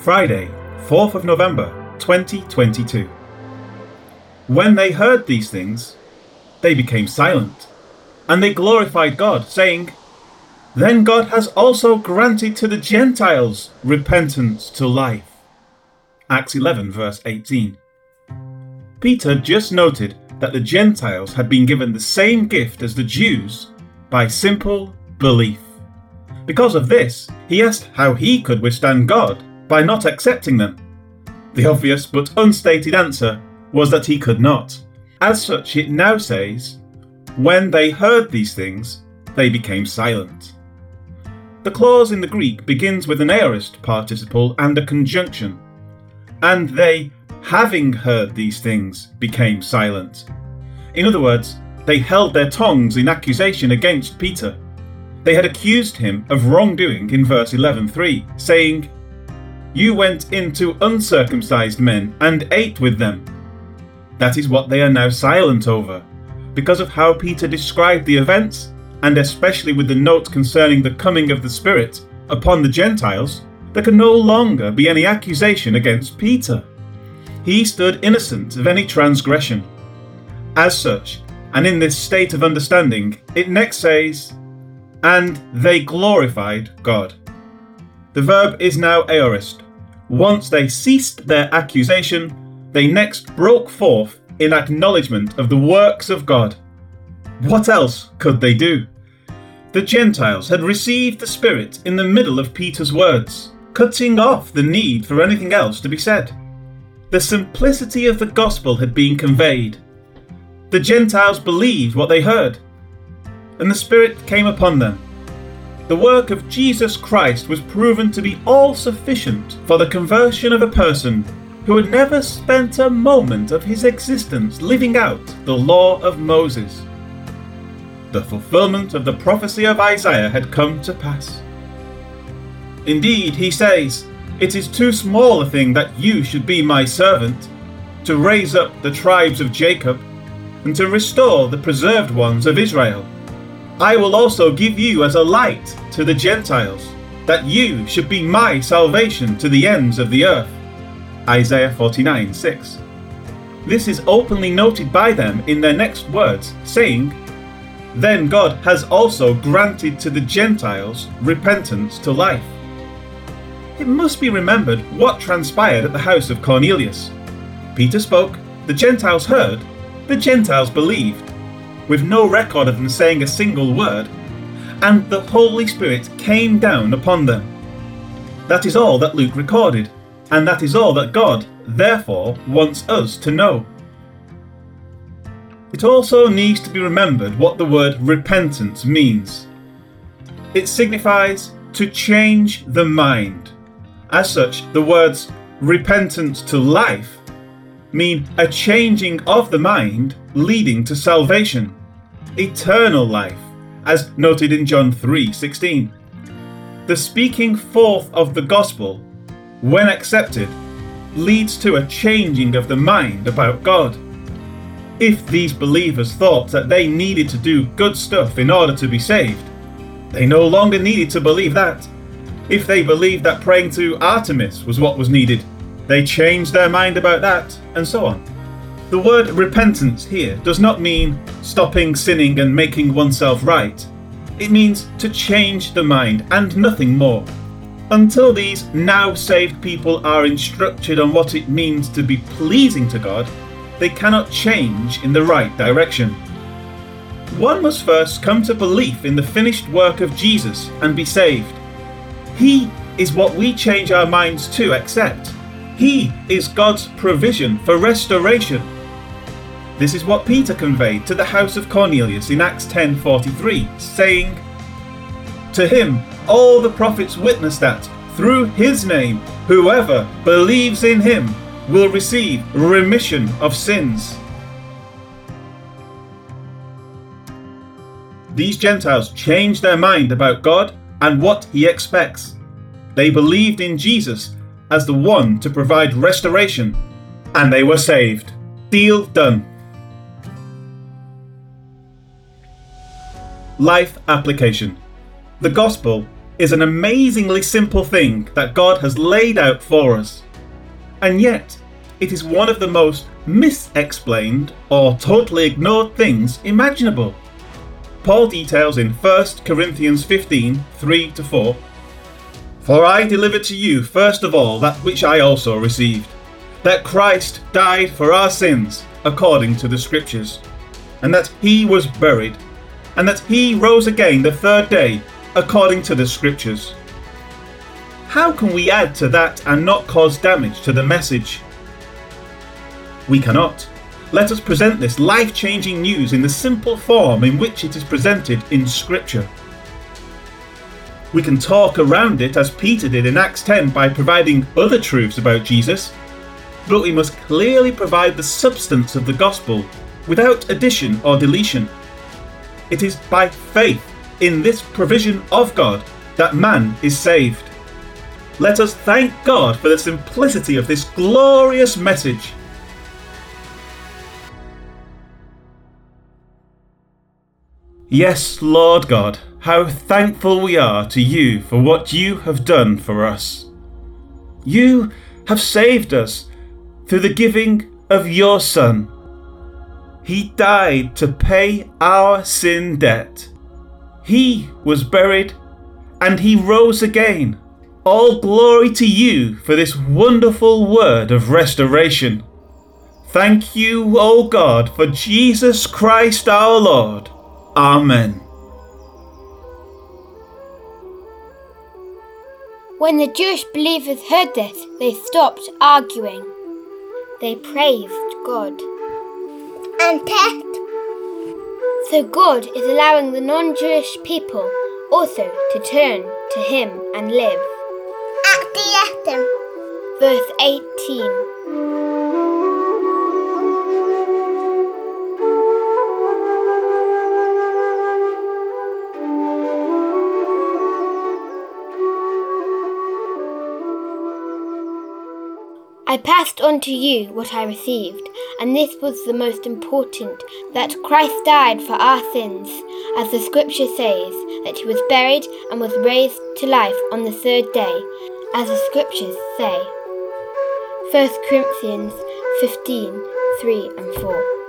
Friday, 4th of November 2022. When they heard these things, they became silent, and they glorified God, saying, Then God has also granted to the Gentiles repentance to life. Acts 11, verse 18. Peter just noted that the Gentiles had been given the same gift as the Jews by simple belief. Because of this, he asked how he could withstand God by not accepting them. The obvious but unstated answer was that he could not. As such, it now says, When they heard these things, they became silent. The clause in the Greek begins with an aorist participle and a conjunction. And they, having heard these things, became silent. In other words, they held their tongues in accusation against Peter. They had accused him of wrongdoing in verse 11:3, saying, "You went into uncircumcised men and ate with them." That is what they are now silent over, because of how Peter described the events, and especially with the note concerning the coming of the Spirit upon the Gentiles, there can no longer be any accusation against Peter. He stood innocent of any transgression. As such, and in this state of understanding, it next says, and they glorified God. The verb is now aorist. Once they ceased their accusation, they next broke forth in acknowledgement of the works of God. What else could they do? The Gentiles had received the Spirit in the middle of Peter's words, cutting off the need for anything else to be said. The simplicity of the gospel had been conveyed. The Gentiles believed what they heard and the Spirit came upon them. The work of Jesus Christ was proven to be all sufficient for the conversion of a person who had never spent a moment of his existence living out the law of Moses. The fulfillment of the prophecy of Isaiah had come to pass. Indeed, he says, It is too small a thing that you should be my servant, to raise up the tribes of Jacob, and to restore the preserved ones of Israel. I will also give you as a light to the Gentiles, that you should be my salvation to the ends of the earth. Isaiah 49 6. This is openly noted by them in their next words, saying, Then God has also granted to the Gentiles repentance to life. It must be remembered what transpired at the house of Cornelius. Peter spoke, the Gentiles heard, the Gentiles believed with no record of them saying a single word, and the Holy Spirit came down upon them. That is all that Luke recorded, and that is all that God, therefore, wants us to know. It also needs to be remembered what the word repentance means. It signifies to change the mind. As such, the words repentance to life mean a changing of the mind leading to salvation eternal life, as noted in John 3:16. The speaking forth of the gospel, when accepted, leads to a changing of the mind about God. If these believers thought that they needed to do good stuff in order to be saved, they no longer needed to believe that. If they believed that praying to Artemis was what was needed, they changed their mind about that, and so on. The word repentance here does not mean stopping sinning and making oneself right. It means to change the mind and nothing more. Until these now saved people are instructed on what it means to be pleasing to God, they cannot change in the right direction. One must first come to belief in the finished work of Jesus and be saved. He is what we change our minds to accept. He is God's provision for restoration this is what Peter conveyed to the house of Cornelius in Acts 10:43, saying, "To him all the prophets witness that through his name whoever believes in him will receive remission of sins." These Gentiles changed their mind about God and what he expects. They believed in Jesus as the one to provide restoration, and they were saved. Deal done. Life application. The gospel is an amazingly simple thing that God has laid out for us. And yet, it is one of the most misexplained or totally ignored things imaginable. Paul details in 1 Corinthians 15 3 4 For I delivered to you first of all that which I also received, that Christ died for our sins according to the Scriptures, and that he was buried, and that he rose again the third day according to the Scriptures. How can we add to that and not cause damage to the message? We cannot. Let us present this life changing news in the simple form in which it is presented in Scripture. We can talk around it as Peter did in Acts 10 by providing other truths about Jesus, but we must clearly provide the substance of the gospel without addition or deletion. It is by faith in this provision of God that man is saved. Let us thank God for the simplicity of this glorious message. Yes, Lord God, how thankful we are to you for what you have done for us. You have saved us through the giving of your Son. He died to pay our sin debt. He was buried and he rose again. All glory to you for this wonderful word of restoration. Thank you, O God, for Jesus Christ our Lord. Amen. When the Jewish believers heard this, they stopped arguing. They praised God. And. So God is allowing the non Jewish people also to turn to Him and live. At the. Verse 18. I passed on to you what I received, and this was the most important that Christ died for our sins, as the scripture says, that he was buried and was raised to life on the third day, as the scriptures say. 1 Corinthians 15 3 and 4.